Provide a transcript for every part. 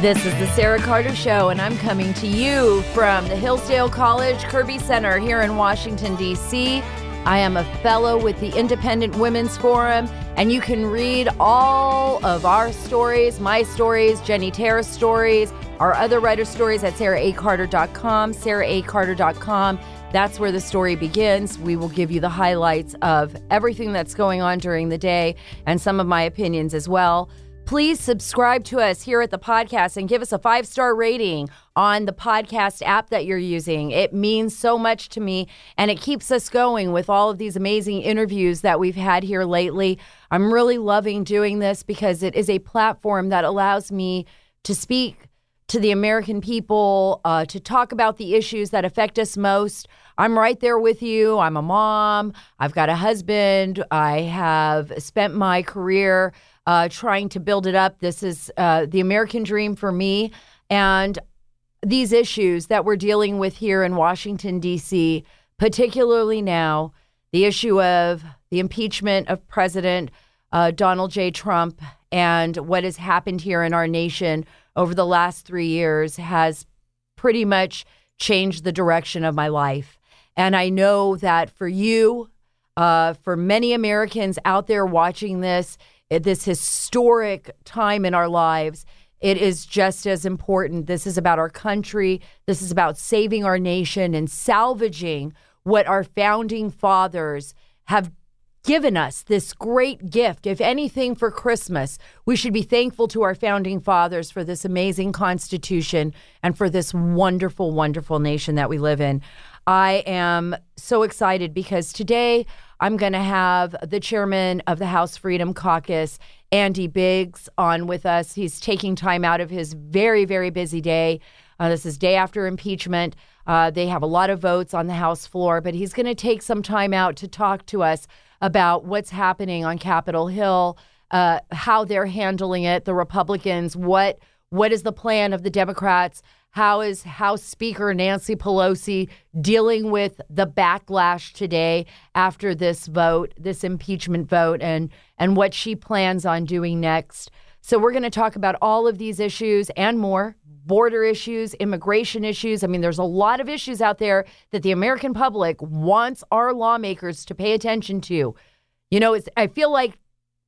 This is the Sara Carter Show, and I'm coming to you from the Hillsdale College Kirby Center here in Washington, D.C. I am a fellow with the Independent Women's Forum, and you can read all of our stories, my stories, Jenny Terra's stories, our other writer stories at saraacarter.com, saraacarter.com. That's where the story begins. We will give you the highlights of everything that's going on during the day and some of my opinions as well. Please subscribe to us here at the podcast and give us a five star rating on the podcast app that you're using. It means so much to me and it keeps us going with all of these amazing interviews that we've had here lately. I'm really loving doing this because it is a platform that allows me to speak to the American people, uh, to talk about the issues that affect us most. I'm right there with you. I'm a mom. I've got a husband. I have spent my career uh, trying to build it up. This is uh, the American dream for me. And these issues that we're dealing with here in Washington, D.C., particularly now, the issue of the impeachment of President uh, Donald J. Trump and what has happened here in our nation over the last three years has pretty much changed the direction of my life. And I know that for you, uh, for many Americans out there watching this, this historic time in our lives, it is just as important. This is about our country. This is about saving our nation and salvaging what our founding fathers have given us this great gift. If anything, for Christmas, we should be thankful to our founding fathers for this amazing Constitution and for this wonderful, wonderful nation that we live in. I am so excited because today I'm going to have the chairman of the House Freedom Caucus, Andy Biggs, on with us. He's taking time out of his very, very busy day. Uh, this is day after impeachment. Uh, they have a lot of votes on the House floor, but he's going to take some time out to talk to us about what's happening on Capitol Hill, uh, how they're handling it, the Republicans, what what is the plan of the Democrats? How is House Speaker Nancy Pelosi dealing with the backlash today after this vote, this impeachment vote, and and what she plans on doing next? So we're going to talk about all of these issues and more border issues, immigration issues. I mean, there's a lot of issues out there that the American public wants our lawmakers to pay attention to. You know, I feel like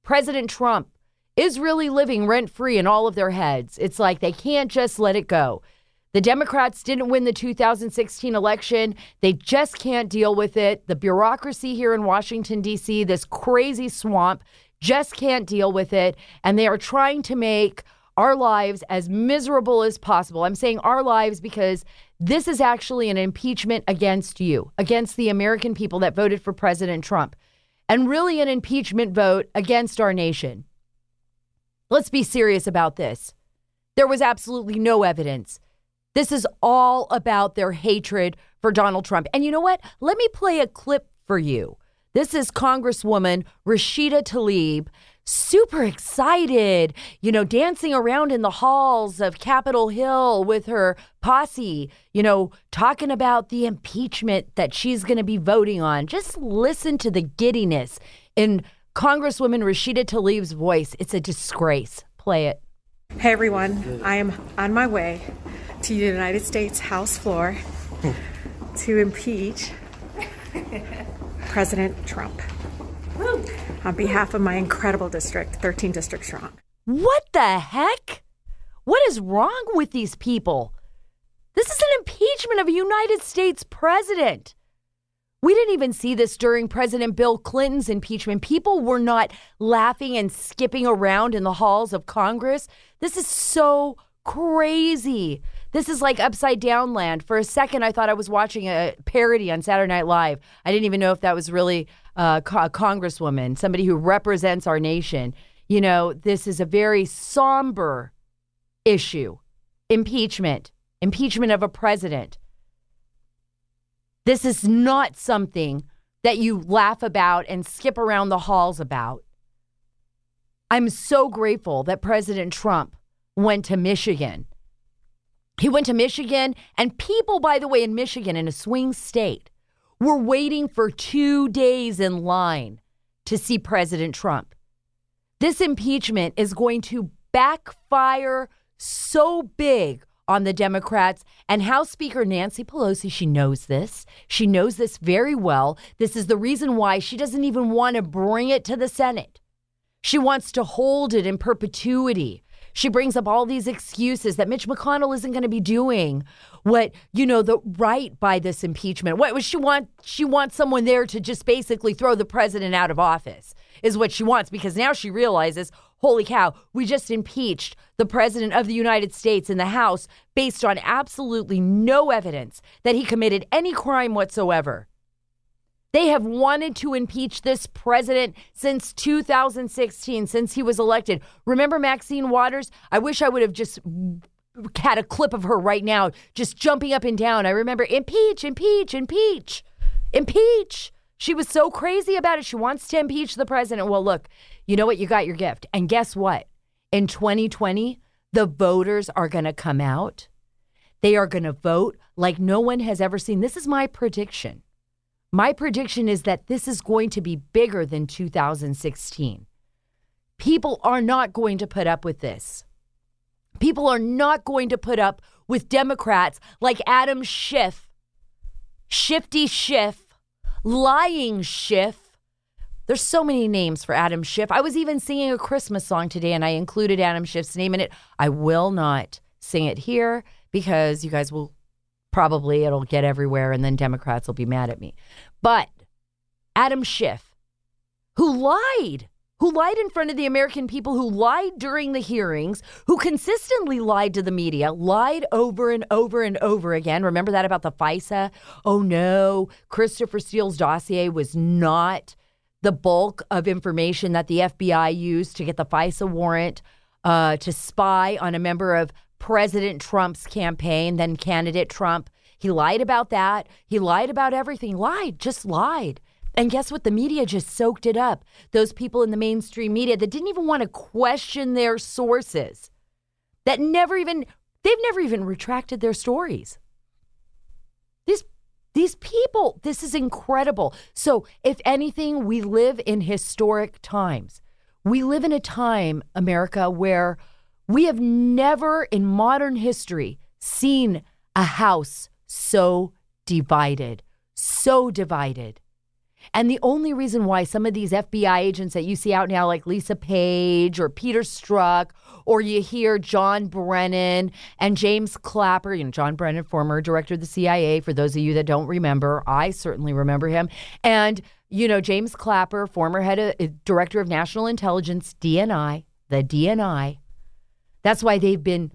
President Trump is really living rent free in all of their heads. It's like they can't just let it go. The Democrats didn't win the 2016 election. They just can't deal with it. The bureaucracy here in Washington, D.C., this crazy swamp, just can't deal with it. And they are trying to make our lives as miserable as possible. I'm saying our lives because this is actually an impeachment against you, against the American people that voted for President Trump, and really an impeachment vote against our nation. Let's be serious about this. There was absolutely no evidence. This is all about their hatred for Donald Trump. And you know what? Let me play a clip for you. This is Congresswoman Rashida Tlaib super excited, you know, dancing around in the halls of Capitol Hill with her posse, you know, talking about the impeachment that she's going to be voting on. Just listen to the giddiness in Congresswoman Rashida Tlaib's voice. It's a disgrace. Play it. Hey everyone, I am on my way to the United States House floor to impeach President Trump on behalf of my incredible district, 13 District Strong. What the heck? What is wrong with these people? This is an impeachment of a United States president. We didn't even see this during President Bill Clinton's impeachment. People were not laughing and skipping around in the halls of Congress. This is so crazy. This is like upside down land. For a second, I thought I was watching a parody on Saturday Night Live. I didn't even know if that was really uh, a congresswoman, somebody who represents our nation. You know, this is a very somber issue impeachment, impeachment of a president. This is not something that you laugh about and skip around the halls about. I'm so grateful that President Trump went to Michigan he went to Michigan, and people, by the way, in Michigan, in a swing state, were waiting for two days in line to see President Trump. This impeachment is going to backfire so big on the Democrats and House Speaker Nancy Pelosi. She knows this. She knows this very well. This is the reason why she doesn't even want to bring it to the Senate. She wants to hold it in perpetuity. She brings up all these excuses that Mitch McConnell isn't going to be doing what, you know, the right by this impeachment. What was she want? She wants someone there to just basically throw the president out of office is what she wants because now she realizes, holy cow, we just impeached the president of the United States in the House based on absolutely no evidence that he committed any crime whatsoever. They have wanted to impeach this president since 2016, since he was elected. Remember Maxine Waters? I wish I would have just had a clip of her right now, just jumping up and down. I remember impeach, impeach, impeach, impeach. She was so crazy about it. She wants to impeach the president. Well, look, you know what? You got your gift. And guess what? In 2020, the voters are going to come out. They are going to vote like no one has ever seen. This is my prediction. My prediction is that this is going to be bigger than 2016. People are not going to put up with this. People are not going to put up with Democrats like Adam Schiff, Shifty Schiff, Lying Schiff. There's so many names for Adam Schiff. I was even singing a Christmas song today and I included Adam Schiff's name in it. I will not sing it here because you guys will probably it'll get everywhere and then Democrats will be mad at me. But Adam Schiff, who lied, who lied in front of the American people, who lied during the hearings, who consistently lied to the media, lied over and over and over again. Remember that about the FISA? Oh no, Christopher Steele's dossier was not the bulk of information that the FBI used to get the FISA warrant uh, to spy on a member of President Trump's campaign, then candidate Trump. He lied about that. He lied about everything. Lied, just lied. And guess what? The media just soaked it up. Those people in the mainstream media that didn't even want to question their sources, that never even, they've never even retracted their stories. These, people, this is incredible. So, if anything, we live in historic times. We live in a time, America, where we have never in modern history seen a house so divided, so divided. And the only reason why some of these FBI agents that you see out now, like Lisa Page or Peter Strzok, or you hear John Brennan and James Clapper, you know, John Brennan, former director of the CIA, for those of you that don't remember, I certainly remember him. And, you know, James Clapper, former head of, uh, director of national intelligence, DNI, the DNI, that's why they've been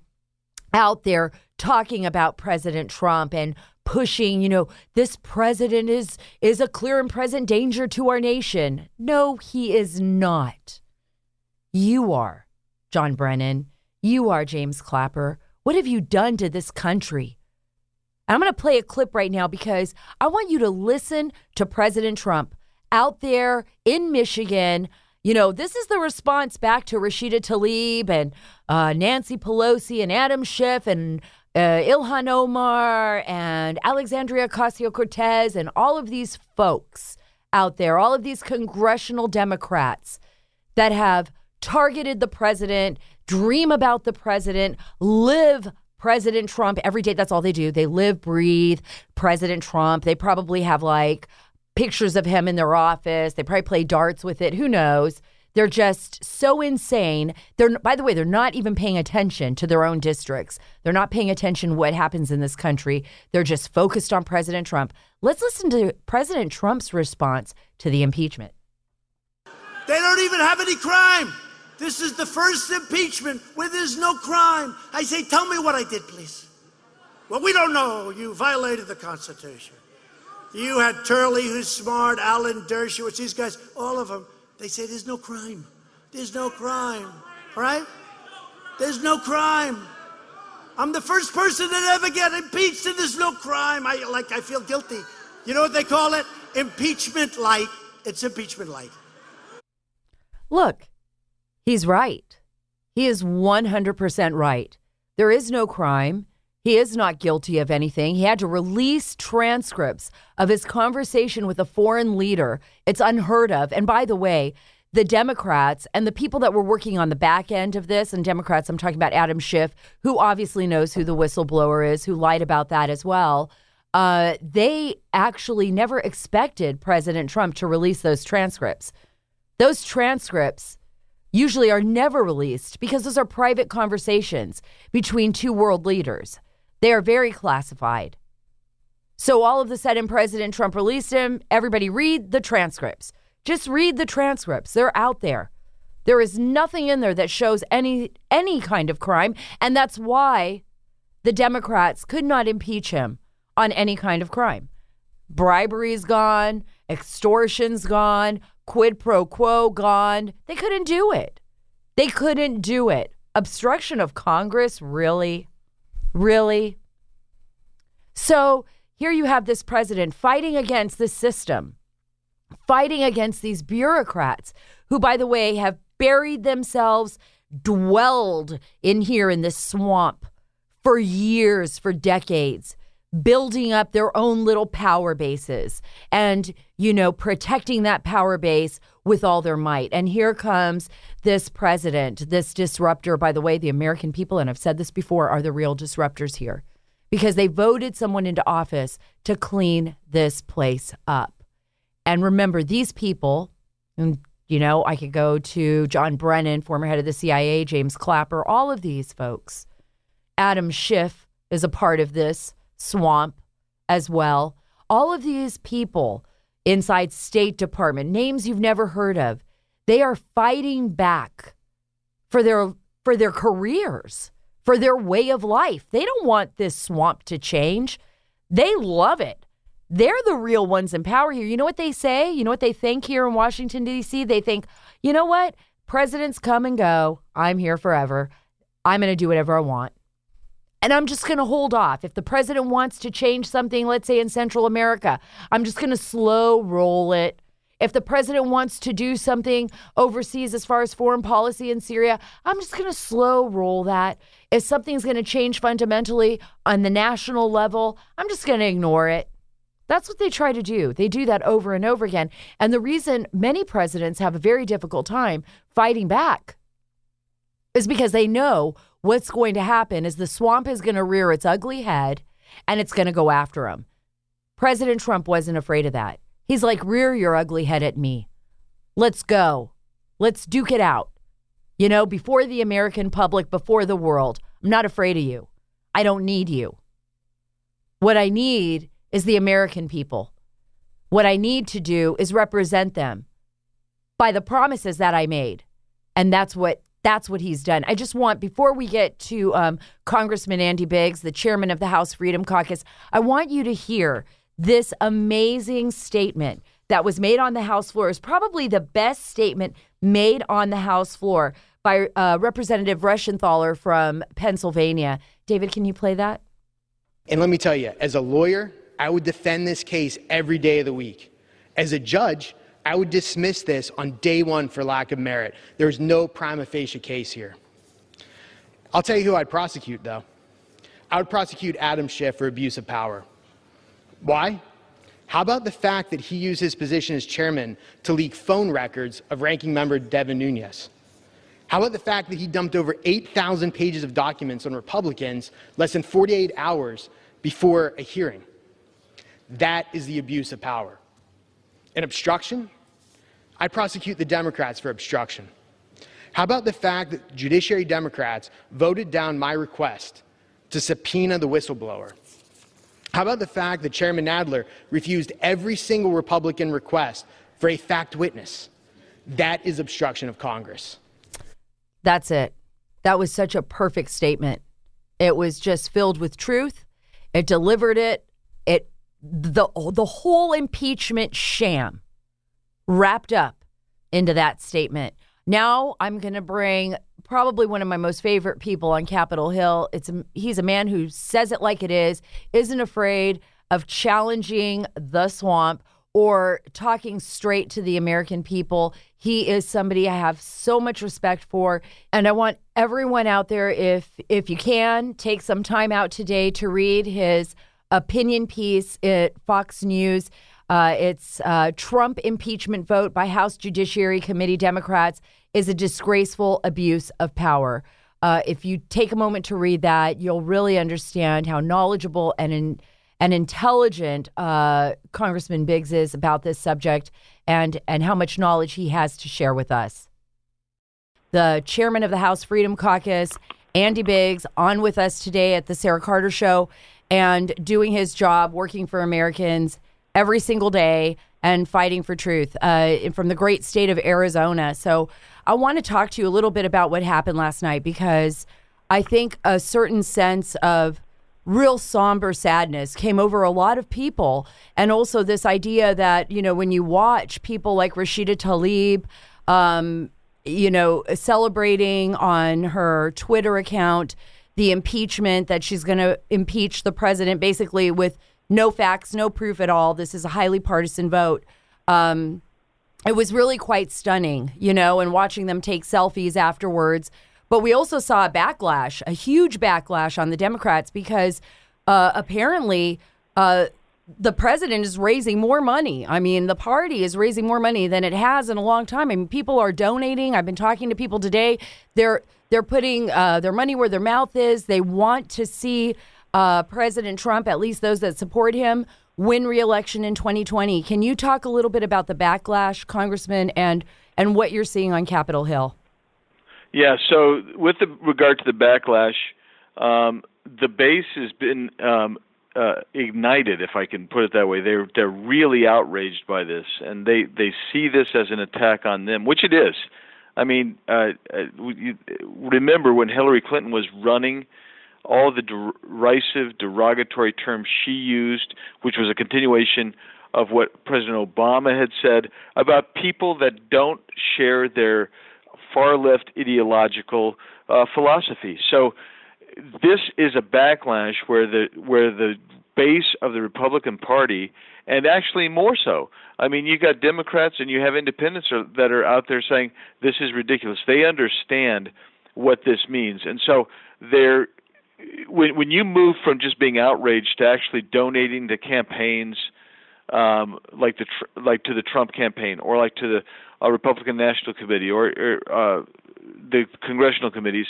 out there talking about President Trump and pushing, you know, this president is is a clear and present danger to our nation. No, he is not. You are, John Brennan. You are James Clapper. What have you done to this country? I'm going to play a clip right now because I want you to listen to President Trump out there in Michigan you know, this is the response back to Rashida Tlaib and uh, Nancy Pelosi and Adam Schiff and uh, Ilhan Omar and Alexandria Ocasio Cortez and all of these folks out there, all of these congressional Democrats that have targeted the president, dream about the president, live President Trump every day. That's all they do. They live, breathe President Trump. They probably have like pictures of him in their office. They probably play darts with it. Who knows? They're just so insane. They're by the way, they're not even paying attention to their own districts. They're not paying attention what happens in this country. They're just focused on President Trump. Let's listen to President Trump's response to the impeachment. They don't even have any crime. This is the first impeachment where there's no crime. I say, tell me what I did, please. Well, we don't know. You violated the Constitution. You had Turley, who's smart, Alan Dershowitz, these guys, all of them. They say there's no crime. There's no crime. Right? There's no crime. I'm the first person that ever get impeached and there's no crime. I like I feel guilty. You know what they call it? Impeachment light. It's impeachment light. Look, he's right. He is 100% right. There is no crime. He is not guilty of anything. He had to release transcripts of his conversation with a foreign leader. It's unheard of. And by the way, the Democrats and the people that were working on the back end of this, and Democrats, I'm talking about Adam Schiff, who obviously knows who the whistleblower is, who lied about that as well. Uh, they actually never expected President Trump to release those transcripts. Those transcripts usually are never released because those are private conversations between two world leaders. They are very classified. So all of a sudden, President Trump released him. Everybody read the transcripts. Just read the transcripts. They're out there. There is nothing in there that shows any any kind of crime, and that's why the Democrats could not impeach him on any kind of crime. Bribery's gone, extortion's gone, quid pro quo gone. They couldn't do it. They couldn't do it. Obstruction of Congress, really? Really? So here you have this president fighting against the system, fighting against these bureaucrats who, by the way, have buried themselves, dwelled in here in this swamp for years, for decades building up their own little power bases and, you know, protecting that power base with all their might. And here comes this president, this disruptor. By the way, the American people, and I've said this before, are the real disruptors here because they voted someone into office to clean this place up. And remember, these people, and you know, I could go to John Brennan, former head of the CIA, James Clapper, all of these folks. Adam Schiff is a part of this swamp as well. All of these people inside State Department, names you've never heard of, they are fighting back for their for their careers, for their way of life. They don't want this swamp to change. They love it. They're the real ones in power here. You know what they say? You know what they think here in Washington D.C.? They think, "You know what? Presidents come and go. I'm here forever. I'm going to do whatever I want." And I'm just going to hold off. If the president wants to change something, let's say in Central America, I'm just going to slow roll it. If the president wants to do something overseas as far as foreign policy in Syria, I'm just going to slow roll that. If something's going to change fundamentally on the national level, I'm just going to ignore it. That's what they try to do. They do that over and over again. And the reason many presidents have a very difficult time fighting back is because they know what's going to happen is the swamp is going to rear its ugly head and it's going to go after him. President Trump wasn't afraid of that. He's like, rear your ugly head at me. Let's go. Let's duke it out. You know, before the American public, before the world. I'm not afraid of you. I don't need you. What I need is the American people. What I need to do is represent them by the promises that I made. And that's what that's what he's done. I just want, before we get to um, Congressman Andy Biggs, the chairman of the House Freedom Caucus, I want you to hear this amazing statement that was made on the House floor. Is probably the best statement made on the House floor by uh, Representative Reschenthaler from Pennsylvania. David, can you play that? And let me tell you, as a lawyer, I would defend this case every day of the week. As a judge, I would dismiss this on day one for lack of merit. There's no prima facie case here. I'll tell you who I'd prosecute, though. I would prosecute Adam Schiff for abuse of power. Why? How about the fact that he used his position as chairman to leak phone records of ranking member Devin Nunes? How about the fact that he dumped over 8,000 pages of documents on Republicans less than 48 hours before a hearing? That is the abuse of power. And obstruction? I prosecute the Democrats for obstruction. How about the fact that Judiciary Democrats voted down my request to subpoena the whistleblower? How about the fact that Chairman Nadler refused every single Republican request for a fact witness? That is obstruction of Congress. That's it. That was such a perfect statement. It was just filled with truth. It delivered it. It the the whole impeachment sham wrapped up into that statement. Now I'm going to bring probably one of my most favorite people on Capitol Hill. It's a, he's a man who says it like it is, isn't afraid of challenging the swamp or talking straight to the American people. He is somebody I have so much respect for and I want everyone out there if if you can take some time out today to read his opinion piece at Fox News Uh, it's uh, Trump impeachment vote by House Judiciary Committee Democrats is a disgraceful abuse of power. Uh, if you take a moment to read that, you'll really understand how knowledgeable and in, and intelligent uh, Congressman Biggs is about this subject, and and how much knowledge he has to share with us. The chairman of the House Freedom Caucus, Andy Biggs, on with us today at the Sara Carter Show, and doing his job, working for Americans every single day and fighting for truth uh, from the great state of Arizona. So I want to talk to you a little bit about what happened last night because I think a certain sense of real somber sadness came over a lot of people. And also this idea that, you know, when you watch people like Rashida Tlaib, um, you know, celebrating on her Twitter account the impeachment that she's going to impeach the president basically with no facts, no proof at all. This is a highly partisan vote. Um, it was really quite stunning, you know, and watching them take selfies afterwards. But we also saw a backlash, a huge backlash on the Democrats because uh, apparently uh, the president is raising more money. I mean, the party is raising more money than it has in a long time. I mean, people are donating. I've been talking to people today. They're they're putting uh, their money where their mouth is. They want to see uh, President Trump, at least those that support him, win reelection in 2020. Can you talk a little bit about the backlash, Congressman, and and what you're seeing on Capitol Hill? Yeah. So, with the, regard to the backlash, um, the base has been um, uh, ignited, if I can put it that way. They're they're really outraged by this, and they they see this as an attack on them, which it is. I mean, uh, uh remember when Hillary Clinton was running all the derisive, derogatory terms she used, which was a continuation of what President Obama had said about people that don't share their far left ideological uh, philosophy. So this is a backlash where the where the base of the Republican Party, and actually more so. I mean, you got Democrats and you have independents that are out there saying this is ridiculous. They understand what this means, and so they're when when you move from just being outraged to actually donating to campaigns um, like the like to the Trump campaign or like to the uh, Republican National Committee or, or uh, the congressional committees,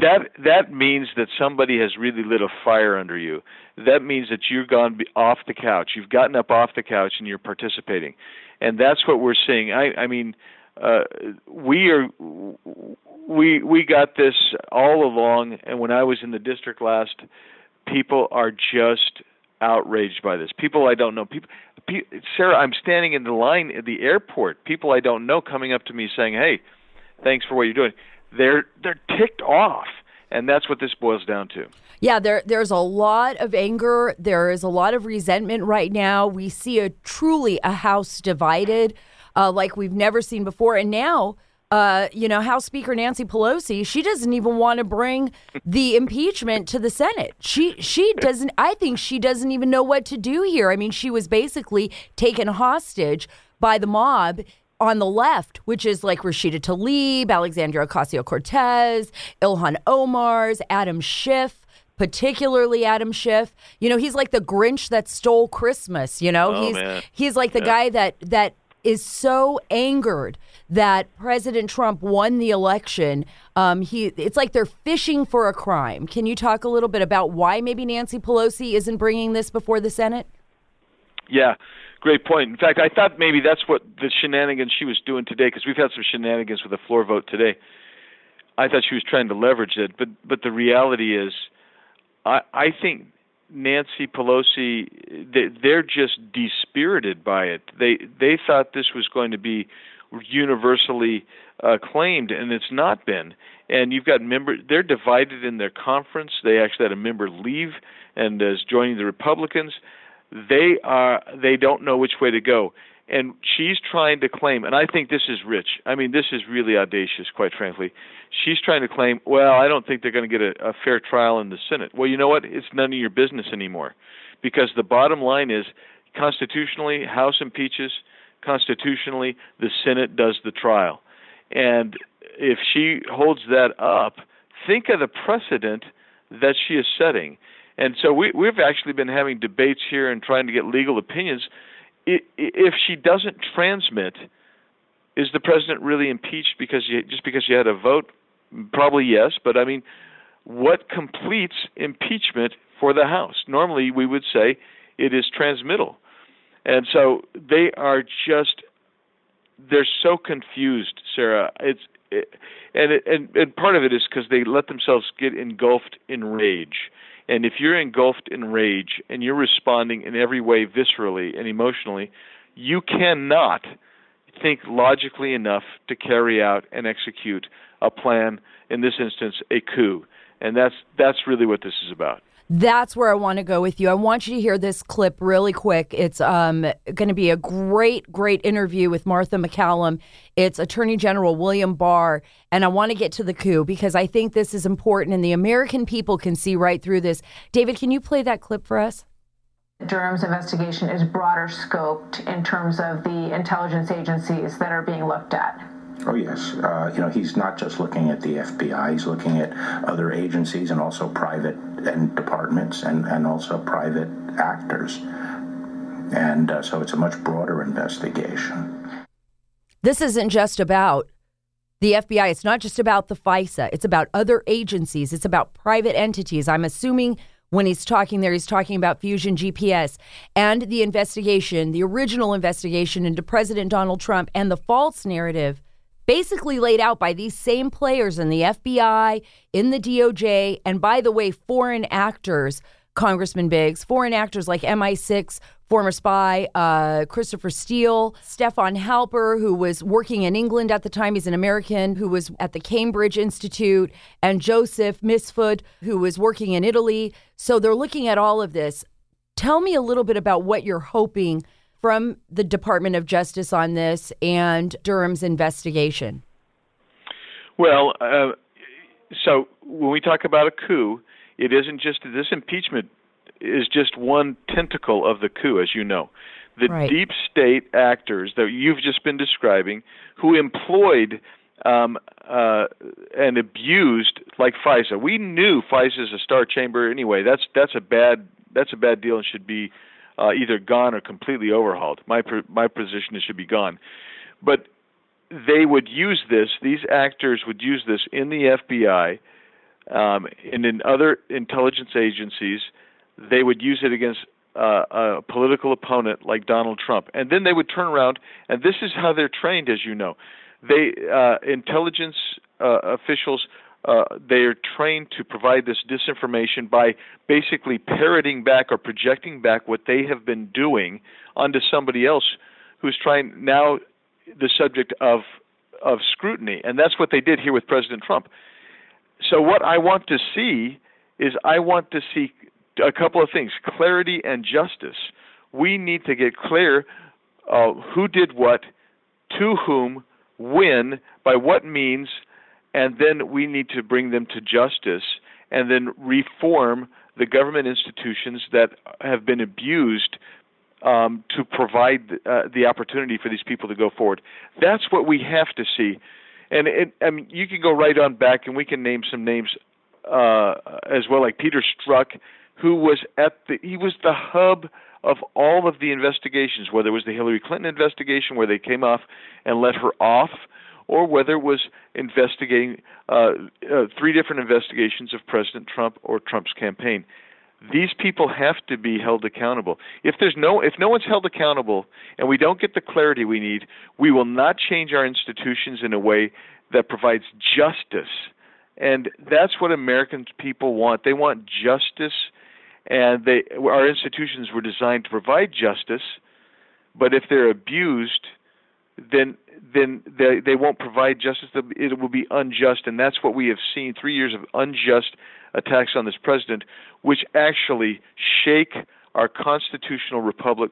that that means that somebody has really lit a fire under you. That means that you've gone off the couch. You've gotten up off the couch and you're participating, and that's what we're seeing. I, I mean, uh, we are we we got this all along, and when I was in the district last, people are just outraged by this. People I don't know. People, Sara, I'm standing in the line at the airport. People I don't know coming up to me saying, "Hey, thanks for what you're doing." They're they're ticked off, and that's what this boils down to. Yeah, there there's a lot of anger. There is a lot of resentment right now. We see a truly a house divided uh, like we've never seen before. And now, uh, you know, House Speaker Nancy Pelosi, she doesn't even want to bring the impeachment to the Senate. She she doesn't. I think she doesn't even know what to do here. I mean, she was basically taken hostage by the mob on the left, which is like Rashida Tlaib, Alexandria Ocasio Cortez, Ilhan Omar's, Adam Schiff particularly Adam Schiff. You know, he's like the Grinch that stole Christmas. You know, oh, he's man. he's like the yeah. guy that that is so angered that President Trump won the election. Um, he, it's like they're fishing for a crime. Can you talk a little bit about why maybe Nancy Pelosi isn't bringing this before the Senate? Yeah, great point. In fact, I thought maybe that's what the shenanigans she was doing today, because we've had some shenanigans with the floor vote today. I thought she was trying to leverage it, but but the reality is, I I think Nancy Pelosi, they're just dispirited by it. They they thought this was going to be universally uh, acclaimed, and it's not been. And you've got members; they're divided in their conference. They actually had a member leave and is joining the Republicans. They are they don't know which way to go and she's trying to claim, and I think this is rich. I mean, this is really audacious, quite frankly. She's trying to claim, well, I don't think they're going to get a, a fair trial in the Senate. Well, you know what? It's none of your business anymore, because the bottom line is, constitutionally, House impeaches. Constitutionally, the Senate does the trial, and if she holds that up, think of the precedent that she is setting. And so we, we've actually been having debates here and trying to get legal opinions. If she doesn't transmit, is the president really impeached because you, just because you had a vote? Probably yes, but I mean, what completes impeachment for the House? Normally, we would say it is transmittal, and so they are just they're so confused, Sara. It's it, and it, and and part of it is because they let themselves get engulfed in rage. And if you're engulfed in rage and you're responding in every way viscerally and emotionally, you cannot think logically enough to carry out and execute a plan, in this instance, a coup. And that's that's really what this is about. That's where I want to go with you. I want you to hear this clip really quick. It's um, going to be a great, great interview with Martha MacCallum. It's Attorney General William Barr. And I want to get to the coup because I think this is important and the American people can see right through this. David, can you play that clip for us? Durham's investigation is broader scoped in terms of the intelligence agencies that are being looked at. Oh, yes. Uh, you know, he's not just looking at the FBI, he's looking at other agencies and also private and departments and, and also private actors. And uh, so it's a much broader investigation. This isn't just about the FBI. It's not just about the FISA. It's about other agencies. It's about private entities. I'm assuming when he's talking there, he's talking about Fusion GPS and the investigation, the original investigation into President Donald Trump and the false narrative basically laid out by these same players in the FBI, in the DOJ, and by the way, foreign actors, Congressman Biggs, foreign actors like MI6, former spy uh, Christopher Steele, Stefan Halper, who was working in England at the time, he's an American, who was at the Cambridge Institute, and Joseph Mifsud, who was working in Italy. So they're looking at all of this. Tell me a little bit about what you're hoping from the Department of Justice on this and Durham's investigation? Well, uh, so when we talk about a coup, it isn't just this impeachment is just one tentacle of the coup, as you know. The right. deep state actors that you've just been describing, who employed um, uh, and abused like FISA. We knew FISA is a star chamber anyway. That's that's a bad that's a bad deal and should be uh, either gone or completely overhauled. My my position is it should be gone, but they would use this. These actors would use this in the FBI um, and in other intelligence agencies. They would use it against uh, a political opponent like Donald Trump, and then they would turn around. And this is how they're trained, as you know. They uh, intelligence uh, officials uh, they are trained to provide this disinformation by basically parroting back or projecting back what they have been doing onto somebody else who's trying now the subject of of scrutiny and that's what they did here with President Trump. So what I want to see is I want to see a couple of things, clarity and justice. We need to get clear uh, who did what, to whom, when, by what means, and then we need to bring them to justice and then reform the government institutions that have been abused um, to provide uh, the opportunity for these people to go forward. That's what we have to see. And it, I mean, you can go right on back, and we can name some names uh, as well, like Peter Strzok, who was at the he was the hub of all of the investigations, whether it was the Hillary Clinton investigation where they came off and let her off or whether it was investigating uh, uh, three different investigations of President Trump or Trump's campaign. These people have to be held accountable. If there's no if no one's held accountable and we don't get the clarity we need, we will not change our institutions in a way that provides justice. And that's what American people want. They want justice and they our institutions were designed to provide justice, but if they're abused, then then they they won't provide justice. It will be unjust, and that's what we have seen: three years of unjust attacks on this president, which actually shake our constitutional republic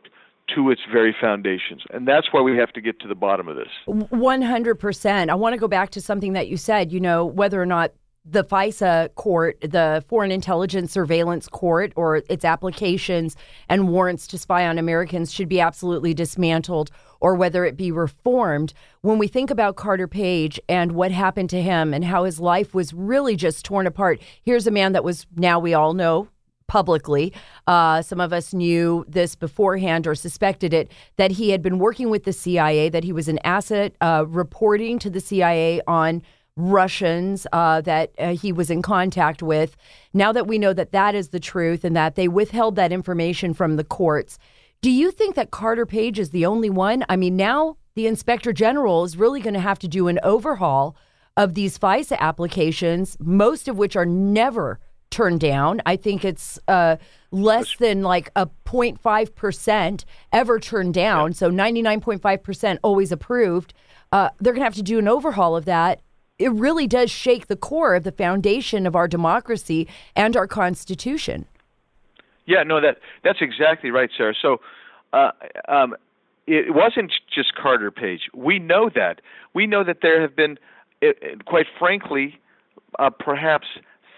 to its very foundations. And that's why we have to get to the bottom of this. 100%. I want to go back to something that you said, you know, whether or not the FISA court, the Foreign Intelligence Surveillance Court, or its applications and warrants to spy on Americans should be absolutely dismantled or whether it be reformed. When we think about Carter Page and what happened to him and how his life was really just torn apart, here's a man that was now we all know publicly. Uh, some of us knew this beforehand or suspected it that he had been working with the CIA, that he was an asset uh, reporting to the CIA on Russians uh, that uh, he was in contact with. Now that we know that that is the truth and that they withheld that information from the courts, do you think that Carter Page is the only one? I mean, now the inspector general is really going to have to do an overhaul of these FISA applications, most of which are never turned down. I think it's uh, less than like a 0.5% ever turned down. So 99.5% always approved. Uh, they're going to have to do an overhaul of that. It really does shake the core of the foundation of our democracy and our Constitution. Yeah, no, that that's exactly right, Sara. So, uh, um, it wasn't just Carter Page. We know that. We know that there have been, quite frankly, uh, perhaps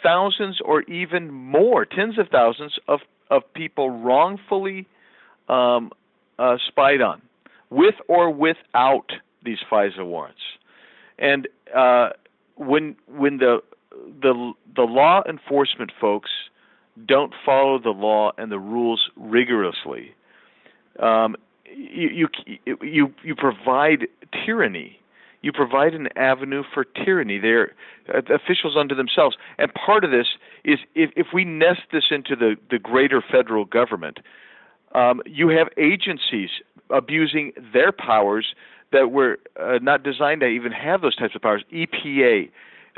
thousands or even more, tens of thousands of, of people wrongfully um, uh, spied on, with or without these FISA warrants. And uh, when when the the the law enforcement folks don't follow the law and the rules rigorously, um, you, you you you provide tyranny you provide an avenue for tyranny. They're uh, officials unto themselves. And part of this is if, if we nest this into the, the greater federal government, um, you have agencies abusing their powers that were uh, not designed to even have those types of powers. EPA,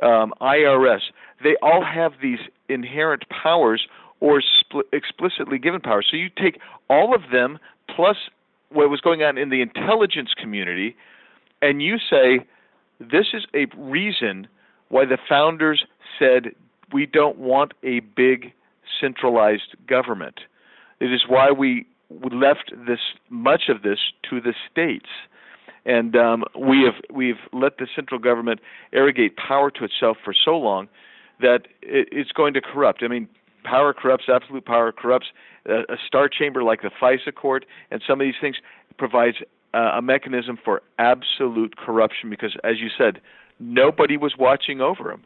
um, IRS, they all have these inherent powers or spl- explicitly given powers. So you take all of them plus what was going on in the intelligence community and you say this is a reason why the founders said we don't want a big centralized government. It is why we left this much of this to the states, and um, we have we've let the central government arrogate power to itself for so long that it, it's going to corrupt. I mean, power corrupts. Absolute power corrupts. A, star chamber like the FISA court and some of these things provides uh, a mechanism for absolute corruption because, as you said, nobody was watching over him.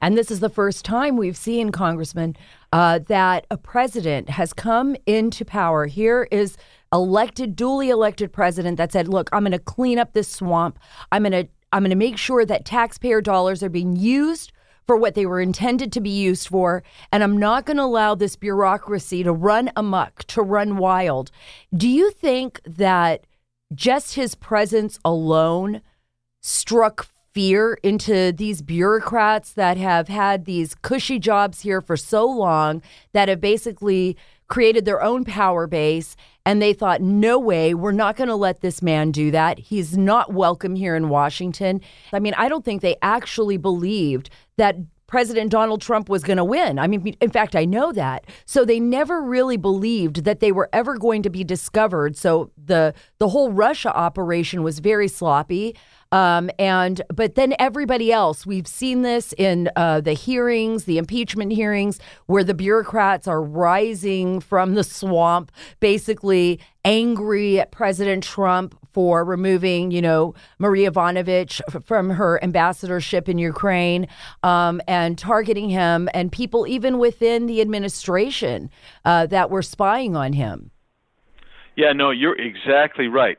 And this is the first time we've seen, Congressman, uh, that a president has come into power. Here is elected, duly elected president that said, "Look, I'm going to clean up this swamp. I'm going to I'm going to make sure that taxpayer dollars are being used." For what they were intended to be used for, and I'm not going to allow this bureaucracy to run amok, to run wild. Do you think that just his presence alone struck fear into these bureaucrats that have had these cushy jobs here for so long that have basically created their own power base and they thought no way we're not going to let this man do that he's not welcome here in Washington i mean i don't think they actually believed that President Donald Trump was going to win. I mean, in fact, I know that. So they never really believed that they were ever going to be discovered. So the the whole Russia operation was very sloppy. Um, and but then everybody else, we've seen this in uh, the hearings, the impeachment hearings, where the bureaucrats are rising from the swamp, basically angry at President Trump for removing, you know, Marie Yovanovitch from her ambassadorship in Ukraine um, and targeting him, and people even within the administration uh, that were spying on him. Yeah, no, you're exactly right.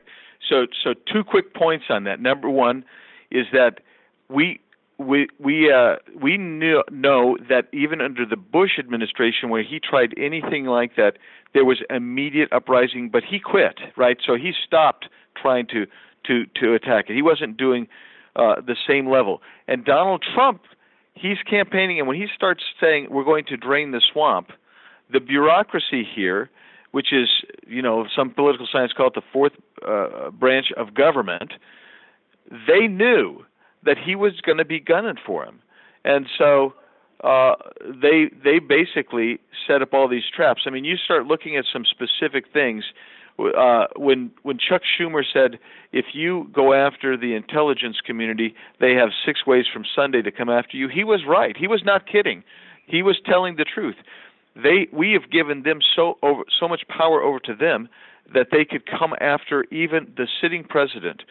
So, so two quick points on that. Number one is that we we we uh, we knew, know that even under the Bush administration, where he tried anything like that, there was immediate uprising. But he quit, right? So he stopped trying to to to attack it. He wasn't doing uh, the same level. And Donald Trump, he's campaigning, and when he starts saying we're going to drain the swamp, the bureaucracy here which is, you know, some political science call it the fourth uh, branch of government, they knew that he was going to be gunning for him, and so uh, they they basically set up all these traps. I mean, you start looking at some specific things. Uh, when when Chuck Schumer said, if you go after the intelligence community, they have six ways from Sunday to come after you. He was right. He was not kidding. He was telling the truth they we have given them so over so much power over to them that they could come after even the sitting president.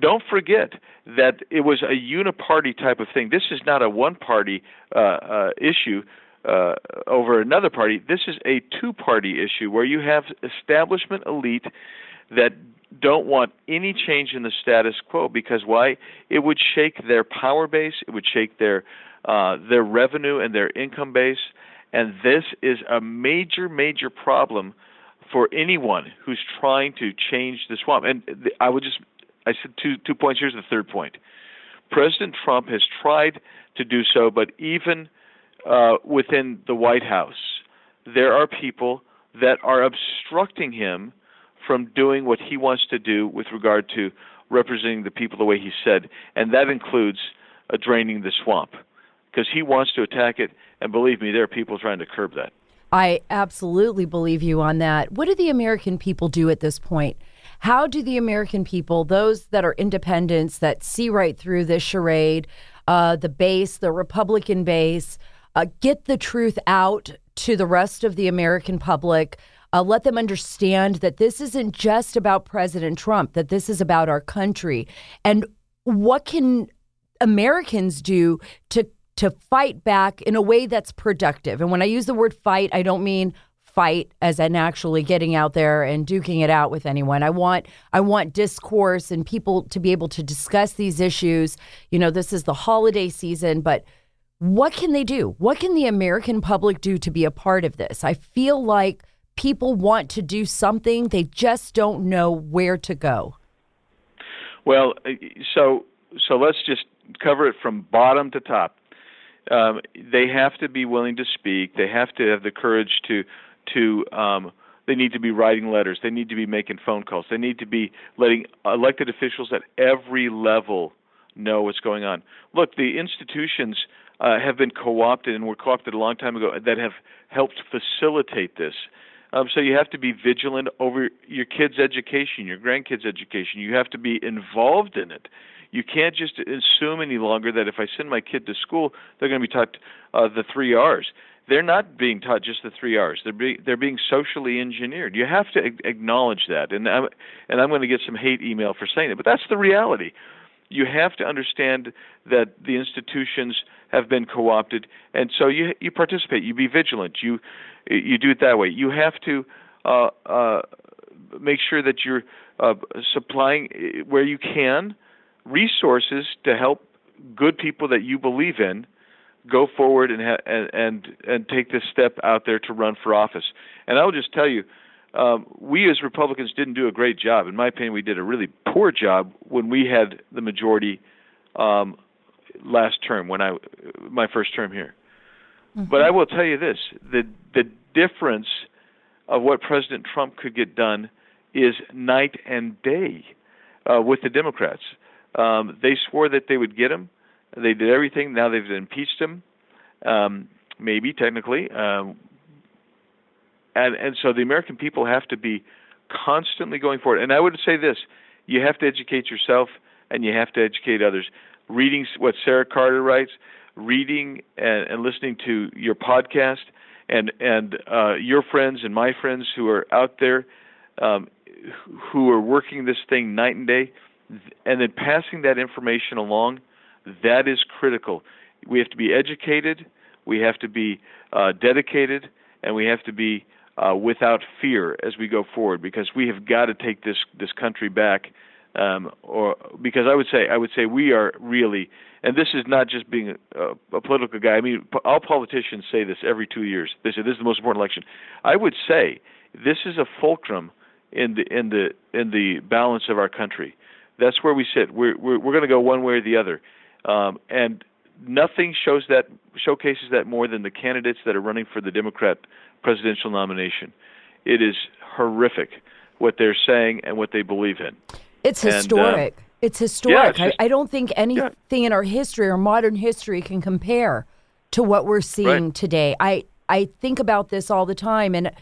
Don't forget that it was a uniparty type of thing. This is not a one-party uh, uh, issue. uh, over another party. This is a two-party issue where you have establishment elite that don't want any change in the status quo because why? It would shake their power base. It would shake their uh, their revenue and their income base. And this is a major, major problem for anyone who's trying to change the swamp. And I would just, I said two two points. Here's the third point. President Trump has tried to do so, but even uh, within the White House, there are people that are obstructing him from doing what he wants to do with regard to representing the people the way he said, and that includes uh, draining the swamp because he wants to attack it. And believe me, there are people trying to curb that. I absolutely believe you on that. What do the American people do at this point? How do the American people, those that are independents, that see right through this charade, uh, the base, the Republican base, uh, get the truth out to the rest of the American public? Uh, let them understand that this isn't just about President Trump, that this is about our country. And what can Americans do to to fight back in a way that's productive. And when I use the word fight, I don't mean fight as in actually getting out there and duking it out with anyone. I want I want discourse and people to be able to discuss these issues. You know, this is the holiday season, but what can they do? What can the American public do to be a part of this? I feel like people want to do something, they just don't know where to go. Well, uh, so so let's just cover it from bottom to top um, they have to be willing to speak. They have to have the courage to to. Um, they need to be writing letters. They need to be making phone calls. They need to be letting elected officials at every level know what's going on. Look, the institutions uh, have been co-opted and were co-opted a long time ago that have helped facilitate this. Um, so you have to be vigilant over your kids' education, your grandkids' education. You have to be involved in it. You can't just assume any longer that if I send my kid to school, they're going to be taught uh, the three R's. They're not being taught just the three R's. They're be, they're being socially engineered. You have to acknowledge that, and I'm, and I'm going to get some hate email for saying it, but that's the reality. You have to understand that the institutions have been co-opted, and so you you participate. You be vigilant. You you do it that way. You have to uh, uh, make sure that you're uh, supplying uh, where you can resources to help good people that you believe in go forward and ha- and, and and take this step out there to run for office. And I will just tell you, um, we as Republicans didn't do a great job. In my opinion, we did a really poor job when we had the majority um, last term, when I my first term here. Mm-hmm. But I will tell you this: the the difference of what President Trump could get done is night and day uh, with the Democrats. Um, they swore that they would get him. They did everything. Now they've impeached him. Um, maybe technically, um, and and so the American people have to be constantly going forward. And I would say this: you have to educate yourself, and you have to educate others. Reading what Sara Carter writes, reading and, and listening to your podcast, and and uh, your friends and my friends who are out there, um, who are working this thing night and day and then passing that information along, that is critical. We have to be educated, we have to be uh, dedicated, and we have to be uh, without fear as we go forward because we have got to take this this country back. Um, or because I would say I would say we are really, and this is not just being a, a political guy. I mean, all politicians say this every two years. They say this is the most important election. I would say this is a fulcrum in the in the in the balance of our country. That's where we sit. We're we're, we're going to go one way or the other, um, and nothing shows that showcases that more than the candidates that are running for the Democrat presidential nomination. It is horrific what they're saying and what they believe in. It's historic. And, uh, it's historic. Yeah, it's just, I, I, don't think anything yeah. in our history or modern history can compare to what we're seeing right. today. I I think about this all the time, and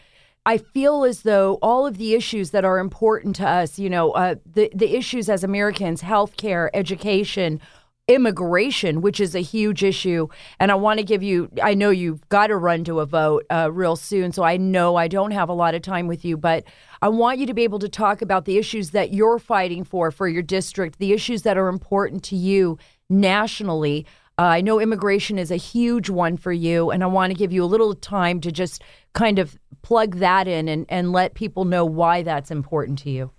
I feel as though all of the issues that are important to us, you know, uh, the the issues as Americans, healthcare, education, immigration, which is a huge issue. And I want to give you, I know you've got to run to a vote uh, real soon, so I know I don't have a lot of time with you, but I want you to be able to talk about the issues that you're fighting for for your district, the issues that are important to you nationally. Uh, I know immigration is a huge one for you, and I want to give you a little time to just kind of plug that in and, and let people know why that's important to you.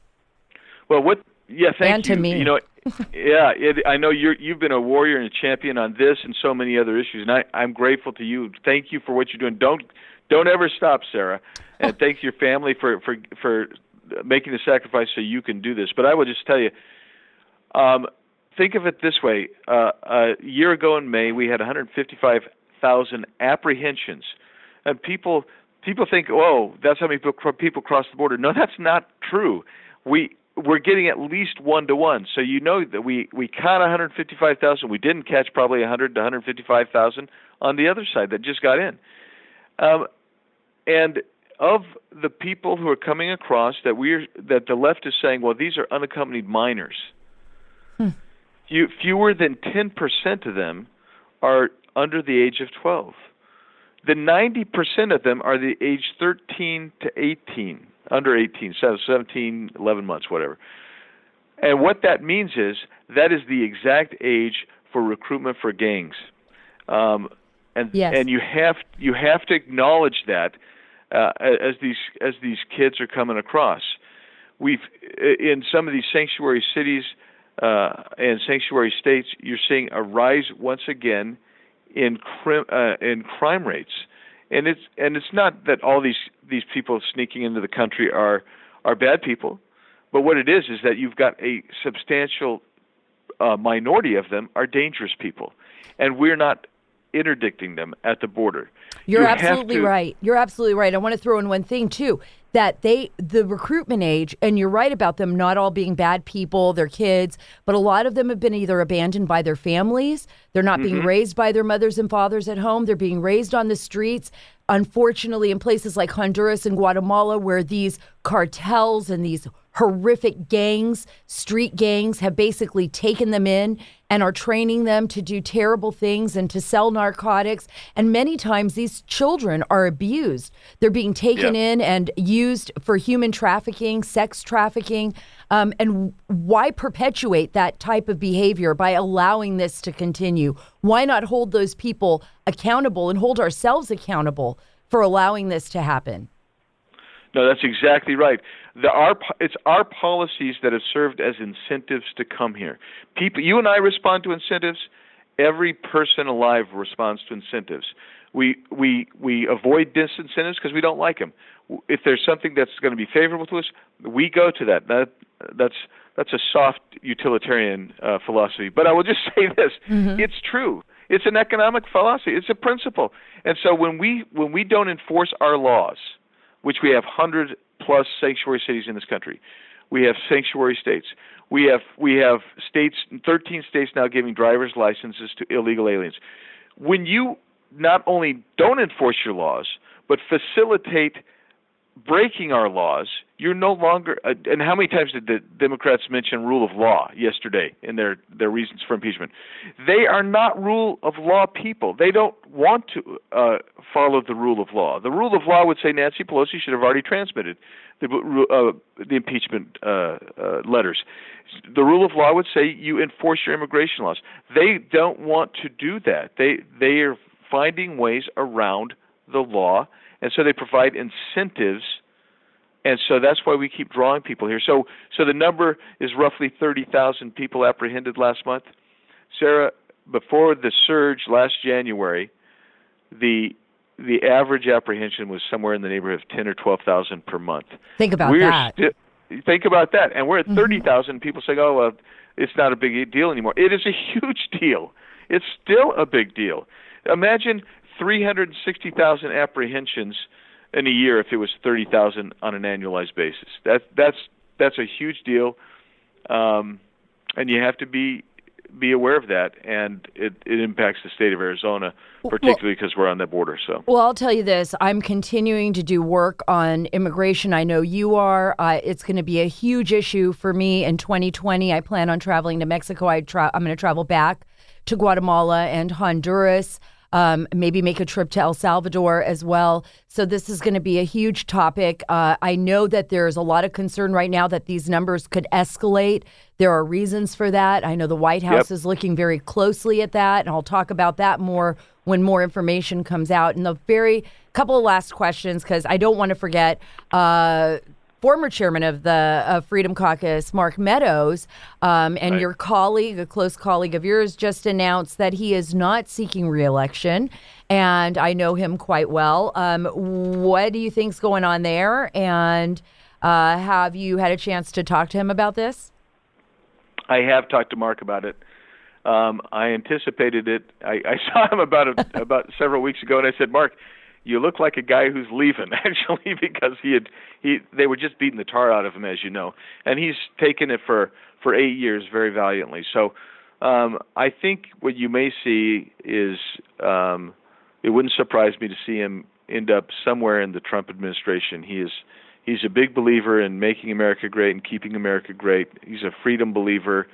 Well, what? Yeah, thank and you. to me. You know, yeah, it, I know you're you've been a warrior and a champion on this and so many other issues, and I, I'm grateful to you. Thank you for what you're doing. Don't don't ever stop, Sara, and thank your family for for for making the sacrifice so you can do this. But I will just tell you, um, think of it this way: uh, a year ago in May, we had 155,000 apprehensions, and people people think, "Oh, that's how many people cross the border." No, that's not true. We we're getting at least one to one. So you know that we we caught 155,000. We didn't catch probably 100 to 155,000 on the other side that just got in. Um, and of the people who are coming across that we're that the left is saying, well, these are unaccompanied minors. You, fewer than 10% of them are under the age of 12. The 90% of them are the age 13 to 18 under 18, 17, 11 months, whatever. And what that means is that is the exact age for recruitment for gangs. Um, and yes. and you have you have to acknowledge that uh, as these as these kids are coming across. We've in some of these sanctuary cities uh, and sanctuary states, you're seeing a rise once again in crim, uh, in crime rates and it's and it's not that all these these people sneaking into the country are are bad people, but what it is is that you've got a substantial uh, minority of them are dangerous people, and we're not interdicting them at the border. You're you absolutely to, right. You're absolutely right. I want to throw in one thing too that they the recruitment age and you're right about them not all being bad people their kids but a lot of them have been either abandoned by their families they're not mm-hmm. being raised by their mothers and fathers at home they're being raised on the streets unfortunately in places like Honduras and Guatemala where these cartels and these horrific gangs, street gangs, have basically taken them in and are training them to do terrible things and to sell narcotics. And many times these children are abused. They're being taken yeah. in and used for human trafficking, sex trafficking. Um, and why perpetuate that type of behavior by allowing this to continue? Why not hold those people accountable and hold ourselves accountable for allowing this to happen? No, that's exactly right. The, our, it's our policies that have served as incentives to come here. People, you and I respond to incentives. Every person alive responds to incentives. We we we avoid disincentives because we don't like them. If there's something that's going to be favorable to us, we go to that. That that's that's a soft utilitarian uh, philosophy. But I will just say this: mm-hmm. it's true. It's an economic philosophy. It's a principle. And so when we when we don't enforce our laws, which we have hundred plus sanctuary cities in this country. We have sanctuary states. We have we have states, 13 states now giving driver's licenses to illegal aliens. When you not only don't enforce your laws, but facilitate breaking our laws, you're no longer. Uh, and how many times did the Democrats mention rule of law yesterday in their their reasons for impeachment? They are not rule of law people. They don't want to uh, follow the rule of law. The rule of law would say Nancy Pelosi should have already transmitted the uh, the impeachment uh, uh, letters. The rule of law would say you enforce your immigration laws. They don't want to do that. They they are finding ways around the law and so they provide incentives and so that's why we keep drawing people here. So, so the number is roughly 30,000 people apprehended last month. Sara, before the surge last January, the the average apprehension was somewhere in the neighborhood of 10 or 12,000 per month. Think about we're that. Sti- think about that, and we're at mm-hmm. 30,000. People saying, "Oh, well, it's not a big deal anymore." It is a huge deal. It's still a big deal. Imagine 360,000 apprehensions in a year if it was 30,000 on an annualized basis. That that's that's a huge deal, um, and you have to be be aware of that, and it, it impacts the state of Arizona, particularly because well, we're on the border. So, well, I'll tell you this: I'm continuing to do work on immigration. I know you are. Uh, it's going to be a huge issue for me in 2020. I plan on traveling to Mexico. I tra- I'm going to travel back to Guatemala and Honduras. Um, maybe make a trip to El Salvador as well. So this is going to be a huge topic. Uh, I know that there's a lot of concern right now that these numbers could escalate. There are reasons for that. I know the White House yep. is looking very closely at that, and I'll talk about that more when more information comes out. And the very couple of last questions because I don't want to forget. Uh, former chairman of the uh, Freedom Caucus, Mark Meadows, um, and right. your colleague, a close colleague of yours, just announced that he is not seeking reelection. And I know him quite well. Um, what do you think's going on there? And uh, have you had a chance to talk to him about this? I have talked to Mark about it. Um, I anticipated it. I, I saw him about a, about several weeks ago, and I said, Mark, you look like a guy who's leaving actually because he had he they were just beating the tar out of him as you know. And he's taken it for for 8 years very valiantly. So um I think what you may see is um it wouldn't surprise me to see him end up somewhere in the Trump administration. He is he's a big believer in making America great and keeping America great. He's a freedom believer.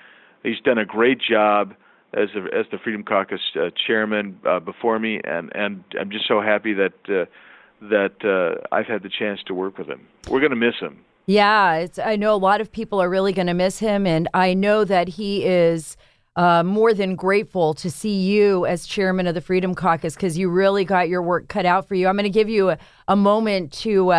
He's done a great job as a, as the Freedom Caucus uh, chairman uh, before me, and and I'm just so happy that uh, that uh, I've had the chance to work with him. We're going to miss him. Yeah, I know a lot of people are really going to miss him, and I know that he is. Uh, more than grateful to see you as chairman of the Freedom Caucus because you really got your work cut out for you. I'm going to give you a, a moment to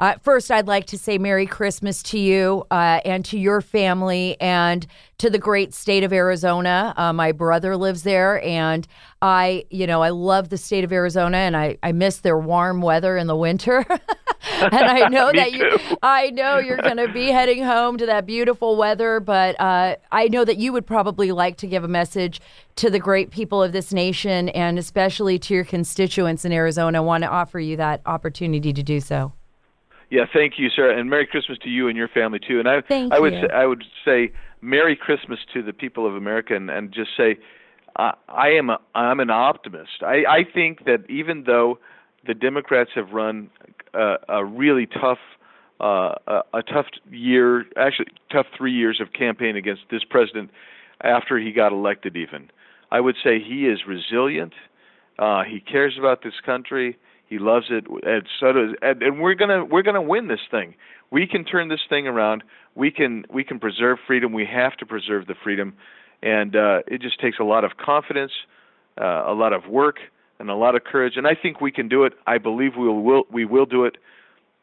uh, first, I'd like to say Merry Christmas to you uh, and to your family and to the great state of Arizona. Uh, my brother lives there, and I, you know, I love the state of Arizona, and I, I miss their warm weather in the winter. and I know that you, I know you're going to be heading home to that beautiful weather, but uh, I know that you would probably like to give a message to the great people of this nation, and especially to your constituents in Arizona. I want to offer you that opportunity to do so. Yeah, thank you, sir, and Merry Christmas to you and your family too. And I, thank I would, you. say, I would say Merry Christmas to the people of America, and, and just say, I, I am, a, I'm an optimist. I, I think that even though the Democrats have run a, a really tough, uh, a, a tough year, actually tough three years of campaign against this president after he got elected, even, I would say he is resilient. Uh, he cares about this country he loves it, and so does. And, and we're gonna we're gonna win this thing. We can turn this thing around. We can we can preserve freedom. We have to preserve the freedom, and uh, it just takes a lot of confidence, uh, a lot of work, and a lot of courage. And I think we can do it. I believe we will we will do it.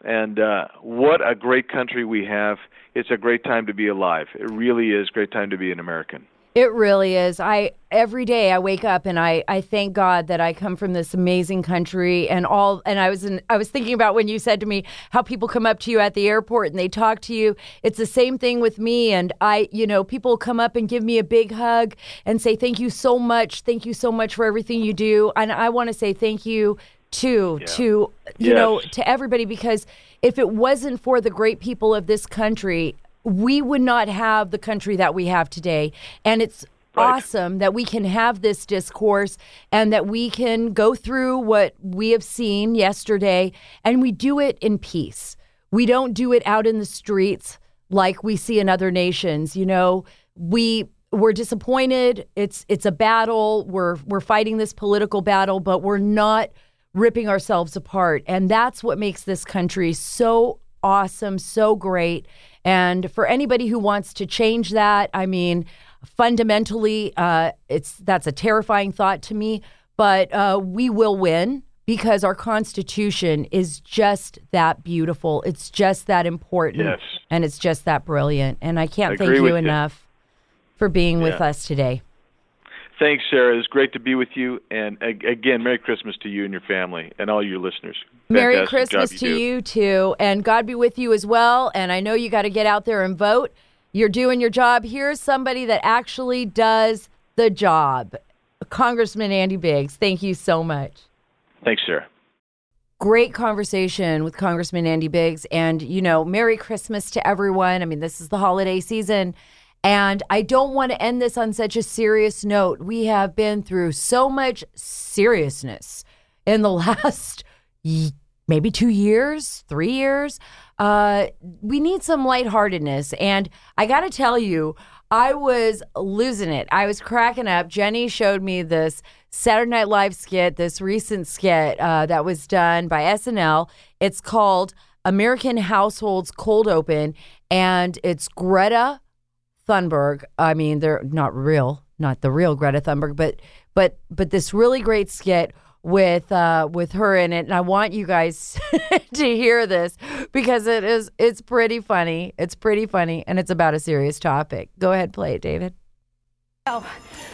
And uh, what a great country we have! It's a great time to be alive. It really is a great time to be an American. It really is. I every day I wake up and I I thank God that I come from this amazing country and all and I was in I was thinking about when you said to me how people come up to you at the airport and they talk to you. It's the same thing with me and I you know people come up and give me a big hug and say thank you so much. Thank you so much for everything you do. And I want to say thank you to yeah. to you yes. know to everybody because if it wasn't for the great people of this country we would not have the country that we have today. And it's Right. awesome that we can have this discourse and that we can go through what we have seen yesterday and we do it in peace. We don't do it out in the streets like we see in other nations. You know, we we're disappointed. It's it's a battle. We're we're fighting this political battle, but we're not ripping ourselves apart. And that's what makes this country so awesome, so great. And for anybody who wants to change that, I mean, fundamentally, uh, it's that's a terrifying thought to me. But uh, we will win because our Constitution is just that beautiful. It's just that important, yes. and it's just that brilliant. And I can't I thank you enough you. for being yeah. with us today. Thanks, Sara. It's great to be with you. And again, Merry Christmas to you and your family and all your listeners. Merry Christmas you to do. you too. And God be with you as well. And I know you got to get out there and vote. You're doing your job. Here's somebody that actually does the job. Congressman Andy Biggs, thank you so much. Thanks, Sara. Great conversation with Congressman Andy Biggs. And, you know, Merry Christmas to everyone. I mean, this is the holiday season. And I don't want to end this on such a serious note. We have been through so much seriousness in the last maybe two years, three years. Uh, we need some lightheartedness. And I got to tell you, I was losing it. I was cracking up. Jenny showed me this Saturday Night Live skit, this recent skit uh, that was done by SNL. It's called American Households Cold Open, and it's Greta Thunberg. I mean, they're not real, not the real Greta Thunberg, but but but this really great skit with uh, with her in it, and I want you guys to hear this because it is it's pretty funny. It's pretty funny, and it's about a serious topic. Go ahead, play it, David. Hello,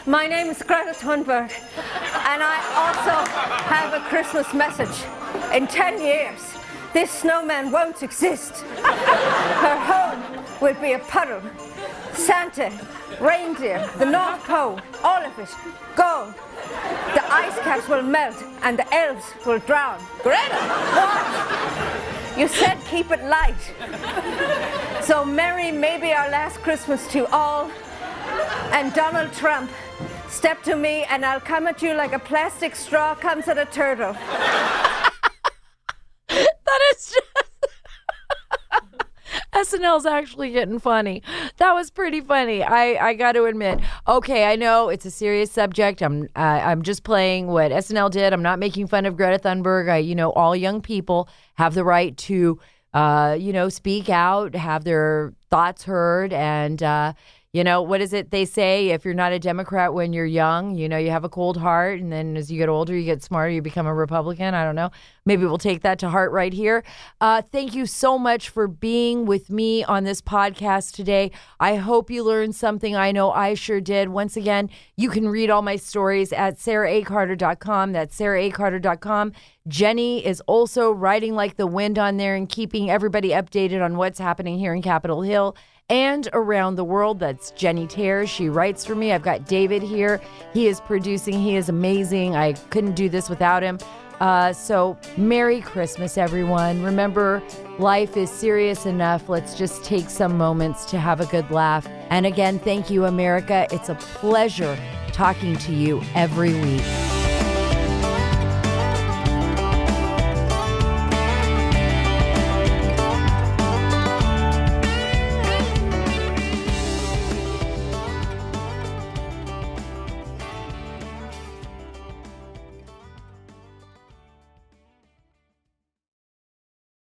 my name is Greta Thunberg, and I also have a Christmas message. In 10 years, this snowman won't exist. Her home will be a puddle. Santa, reindeer, the North Pole, all of it, gone. The ice caps will melt and the elves will drown. Greta! What? You said keep it light. So merry may be our last Christmas to all. And Donald Trump, step to me and I'll come at you like a plastic straw comes at a turtle. that is just SNL's actually getting funny. That was pretty funny. I, I got to admit. Okay, I know it's a serious subject. I'm uh, I'm just playing what SNL did. I'm not making fun of Greta Thunberg. I, you know, all young people have the right to, uh, you know, speak out, have their thoughts heard, and uh, you know, what is it they say? If you're not a Democrat when you're young, you know, you have a cold heart. And then as you get older, you get smarter, you become a Republican. I don't know. Maybe we'll take that to heart right here. Uh, thank you so much for being with me on this podcast today. I hope you learned something. I know I sure did. Once again, you can read all my stories at saraacarter.com. That's saraacarter.com. Jenny is also riding like the wind on there and keeping everybody updated on what's happening here in Capitol Hill and around the world. That's Jenny Terre. She writes for me. I've got David here. He is producing. He is amazing. I couldn't do this without him. Uh, so, Merry Christmas, everyone. Remember, life is serious enough. Let's just take some moments to have a good laugh. And again, thank you, America. It's a pleasure talking to you every week.